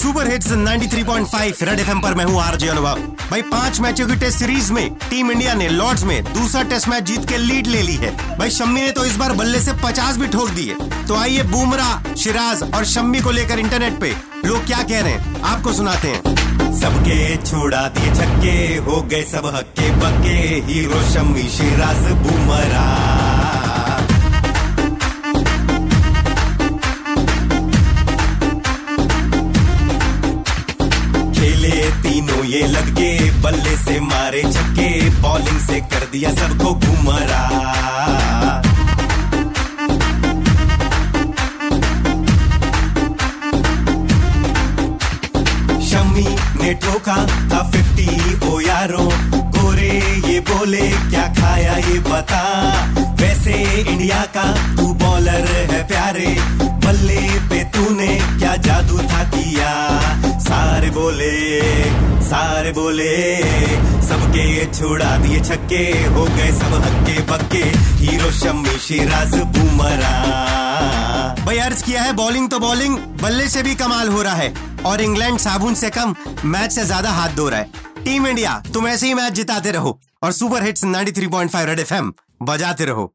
Super hits 93.5 red FM पर मैं हूँ आरजे अनुभव। भाई, पाँच मैचों की टेस्ट सीरीज़ में टीम इंडिया ने लॉर्ड्स में दूसरा टेस्ट मैच जीत के लीड ले ली है। भाई, शम्मी ने तो इस बार बल्ले से 50 भी ठोक दिए। तो आइए बुमराह, शिराज और शम्मी को लेकर इंटरनेट पे लोग क्या कह रहे हैं, आपको सुनाते हैं। सबके छोड़ा दिए छक्के, हो गए सब हक्के बक्के हीरो शम्मी सिराज बुमराह। खेले तीनों ये लग गए बल्ले से मारे छक्के बॉलिंग से कर दिया सबको घुमरा शमी ने ठोका था फिफ्टी ओ यारो गोरे, ये बोले, क्या खाया ये बता? वैसे इंडिया का तू बॉलर है प्यारे सारे बोले। सबके छुड़ा दिए छक्के, हो गए सब हक्के बक्के हीरो शम्मी शिराज बुमरा भाई, अर्ज़ किया है बॉलिंग तो बॉलिंग बल्ले से भी कमाल हो रहा है। और इंग्लैंड साबुन से कम मैच से ज़्यादा हाथ धो रहा है। टीम इंडिया तुम ऐसे ही मैच जिताते रहो। और सुपर हिट्स 93.5 रेड एफएम बजाते रहो।